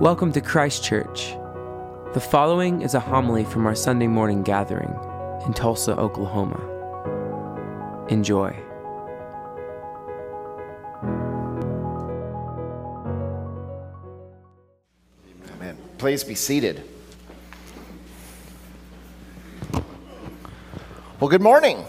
Welcome to Christ Church. The following is a homily from our Sunday morning gathering in Tulsa, Oklahoma. Enjoy. Amen. Please be seated. Well, good morning.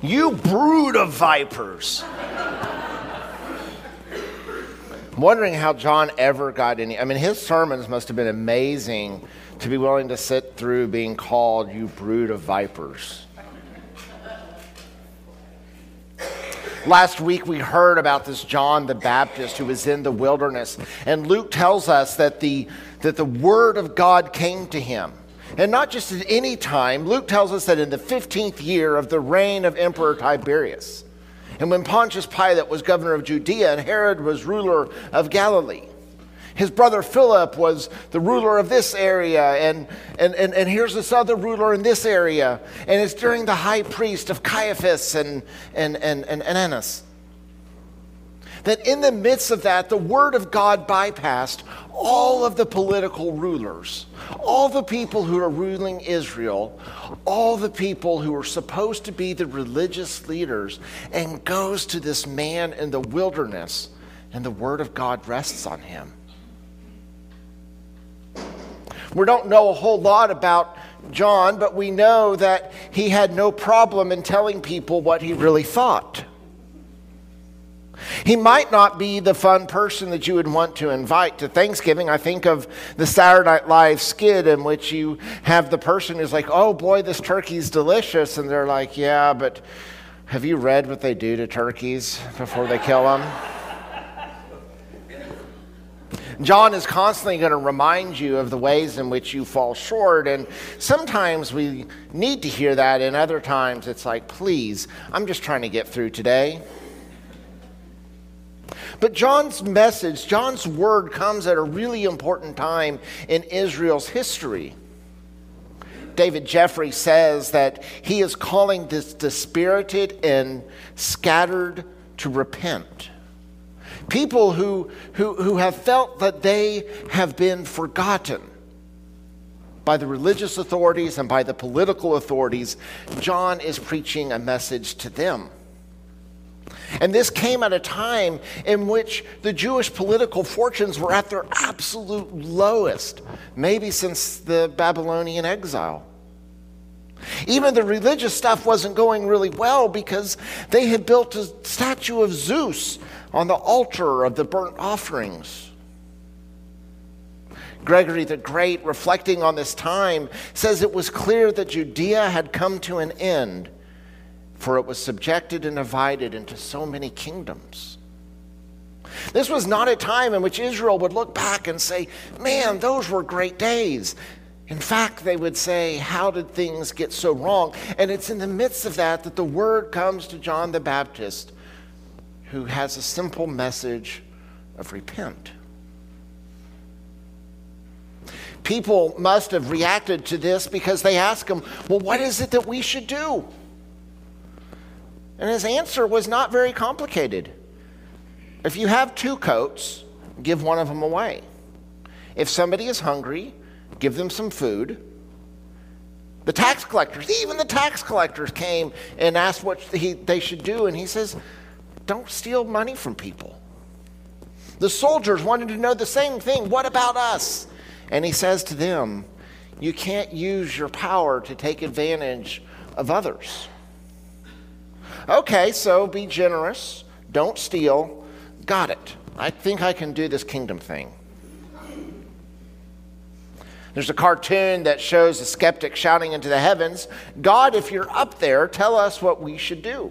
You brood of vipers. Wondering how John ever got any. I mean, his sermons must have been amazing to be willing to sit through being called, you brood of vipers. Last week we heard about this John the Baptist who was in the wilderness. And Luke tells us that the, that the word of God came to him. And not just at any time, Luke tells us that in the 15th year of the reign of Emperor Tiberius. And when Pontius Pilate was governor of Judea and Herod was ruler of Galilee, his brother Philip was the ruler of this area, and, and, and, and here's this other ruler in this area. And it's during the high priest of Caiaphas and, and, and, and, and Annas that in the midst of that, the word of God bypassed all of the political rulers, all the people who are ruling Israel, all the people who are supposed to be the religious leaders, and goes to this man in the wilderness, and the word of God rests on him. We don't know a whole lot about John, but we know that he had no problem in telling people what he really thought. He might not be the fun person that you would want to invite to Thanksgiving. I think of the Saturday Night Live skit in which you have the person who's like, oh boy, this turkey's delicious. And they're like, yeah, but have you read what they do to turkeys before they kill them? John is constantly going to remind you of the ways in which you fall short. And sometimes we need to hear that, and other times it's like, please, I'm just trying to get through today. But John's message, John's word comes at a really important time in Israel's history. David Jeffrey says that he is calling this dispirited and scattered to repent. People who, who, who have felt that they have been forgotten by the religious authorities and by the political authorities, John is preaching a message to them. And this came at a time in which the Jewish political fortunes were at their absolute lowest, maybe since the Babylonian exile. Even the religious stuff wasn't going really well because they had built a statue of Zeus on the altar of the burnt offerings. Gregory the Great, reflecting on this time, says it was clear that Judea had come to an end for it was subjected and divided into so many kingdoms. This was not a time in which Israel would look back and say, Man, those were great days. In fact, they would say, How did things get so wrong? And it's in the midst of that that the word comes to John the Baptist, who has a simple message of repent. People must have reacted to this because they ask him, Well, what is it that we should do? And his answer was not very complicated. If you have two coats, give one of them away. If somebody is hungry, give them some food. The tax collectors, even the tax collectors came and asked what he, they should do, and he says, Don't steal money from people. The soldiers wanted to know the same thing. What about us? And he says to them, You can't use your power to take advantage of others. Okay, so be generous, don't steal. Got it. I think I can do this kingdom thing. There's a cartoon that shows a skeptic shouting into the heavens, God, if you're up there, tell us what we should do.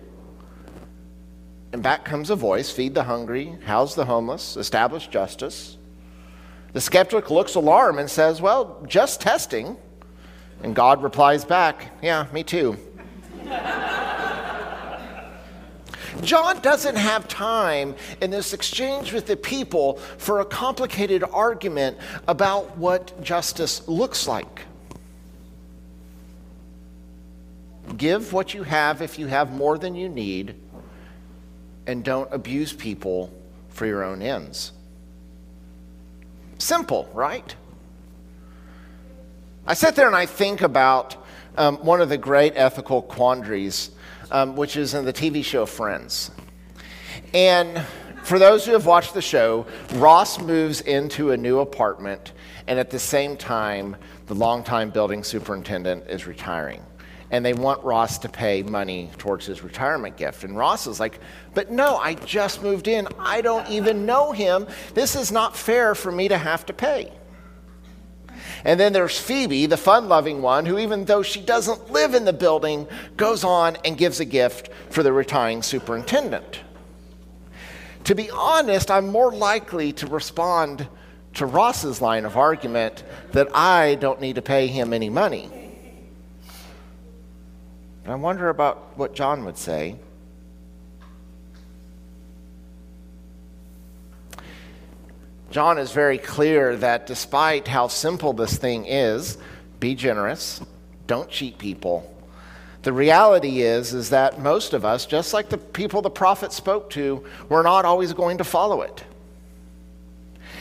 And back comes a voice feed the hungry, house the homeless, establish justice. The skeptic looks alarmed and says, Well, just testing. And God replies back, Yeah, me too. John doesn't have time in this exchange with the people for a complicated argument about what justice looks like. Give what you have if you have more than you need, and don't abuse people for your own ends. Simple, right? I sit there and I think about um, one of the great ethical quandaries, um, which is in the TV show Friends. And for those who have watched the show, Ross moves into a new apartment, and at the same time, the longtime building superintendent is retiring. And they want Ross to pay money towards his retirement gift. And Ross is like, But no, I just moved in. I don't even know him. This is not fair for me to have to pay. And then there's Phoebe, the fun loving one, who, even though she doesn't live in the building, goes on and gives a gift for the retiring superintendent. To be honest, I'm more likely to respond to Ross's line of argument that I don't need to pay him any money. I wonder about what John would say. John is very clear that despite how simple this thing is, be generous, don't cheat people. The reality is is that most of us, just like the people the prophet spoke to, we're not always going to follow it.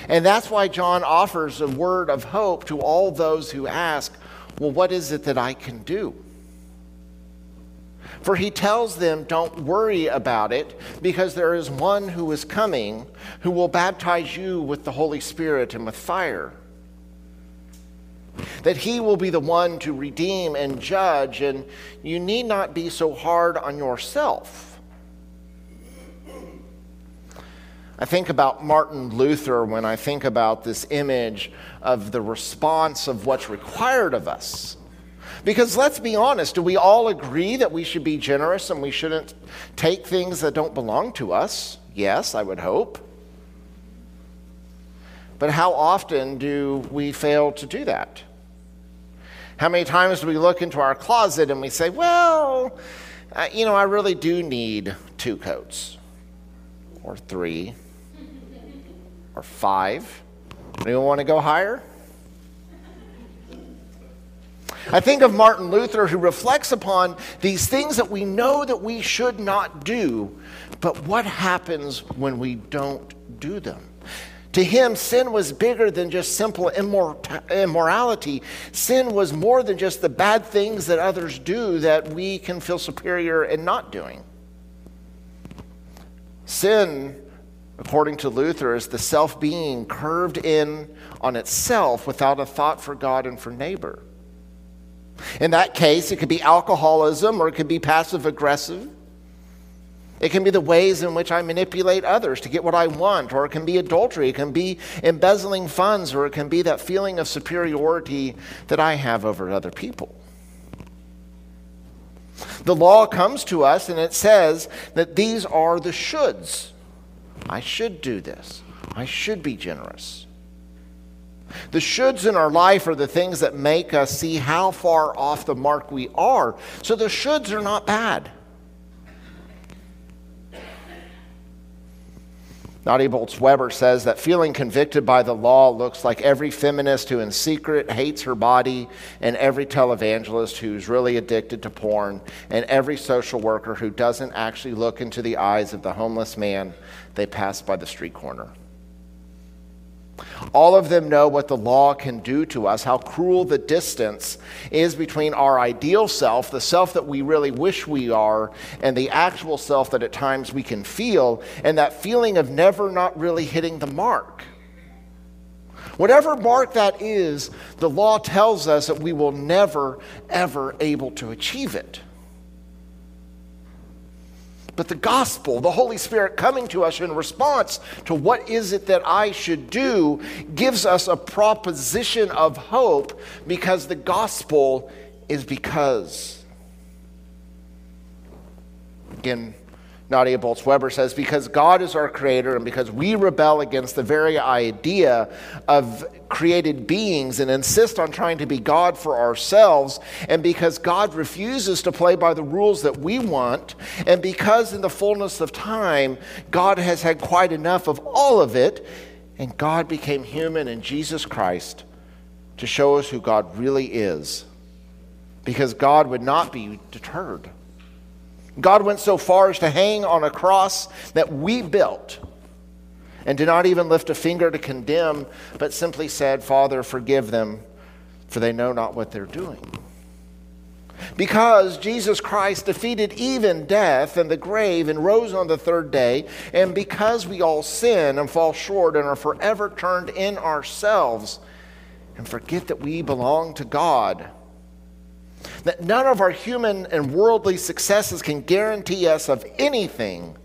And that's why John offers a word of hope to all those who ask, well, what is it that I can do? For he tells them, Don't worry about it, because there is one who is coming who will baptize you with the Holy Spirit and with fire. That he will be the one to redeem and judge, and you need not be so hard on yourself. I think about Martin Luther when I think about this image of the response of what's required of us. Because let's be honest, do we all agree that we should be generous and we shouldn't take things that don't belong to us? Yes, I would hope. But how often do we fail to do that? How many times do we look into our closet and we say, well, uh, you know, I really do need two coats or three or five? Anyone want to go higher? I think of Martin Luther who reflects upon these things that we know that we should not do, but what happens when we don't do them? To him, sin was bigger than just simple immorality. Sin was more than just the bad things that others do that we can feel superior in not doing. Sin, according to Luther, is the self being curved in on itself without a thought for God and for neighbor. In that case, it could be alcoholism or it could be passive aggressive. It can be the ways in which I manipulate others to get what I want, or it can be adultery, it can be embezzling funds, or it can be that feeling of superiority that I have over other people. The law comes to us and it says that these are the shoulds. I should do this. I should be generous. The shoulds in our life are the things that make us see how far off the mark we are. So the shoulds are not bad. Nadia Bolz Weber says that feeling convicted by the law looks like every feminist who in secret hates her body, and every televangelist who's really addicted to porn, and every social worker who doesn't actually look into the eyes of the homeless man they pass by the street corner. All of them know what the law can do to us, how cruel the distance is between our ideal self, the self that we really wish we are, and the actual self that at times we can feel, and that feeling of never not really hitting the mark. Whatever mark that is, the law tells us that we will never, ever able to achieve it. But the gospel, the Holy Spirit coming to us in response to what is it that I should do, gives us a proposition of hope because the gospel is because. Again, Nadia Bolz Weber says, because God is our creator and because we rebel against the very idea of created beings and insist on trying to be God for ourselves, and because God refuses to play by the rules that we want, and because in the fullness of time, God has had quite enough of all of it, and God became human in Jesus Christ to show us who God really is, because God would not be deterred. God went so far as to hang on a cross that we built and did not even lift a finger to condemn, but simply said, Father, forgive them, for they know not what they're doing. Because Jesus Christ defeated even death and the grave and rose on the third day, and because we all sin and fall short and are forever turned in ourselves and forget that we belong to God, that none of our human and worldly successes can guarantee us of anything,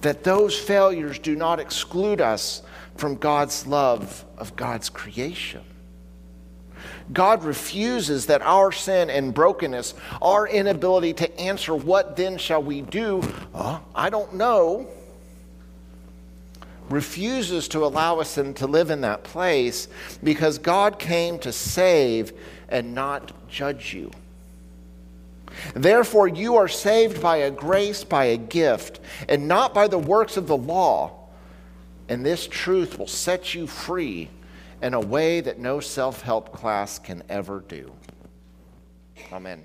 that those failures do not exclude us from God's love of God's creation. God refuses that our sin and brokenness, our inability to answer, what then shall we do? Oh, I don't know. Refuses to allow us to live in that place because God came to save and not judge you. Therefore, you are saved by a grace, by a gift, and not by the works of the law. And this truth will set you free in a way that no self help class can ever do. Amen.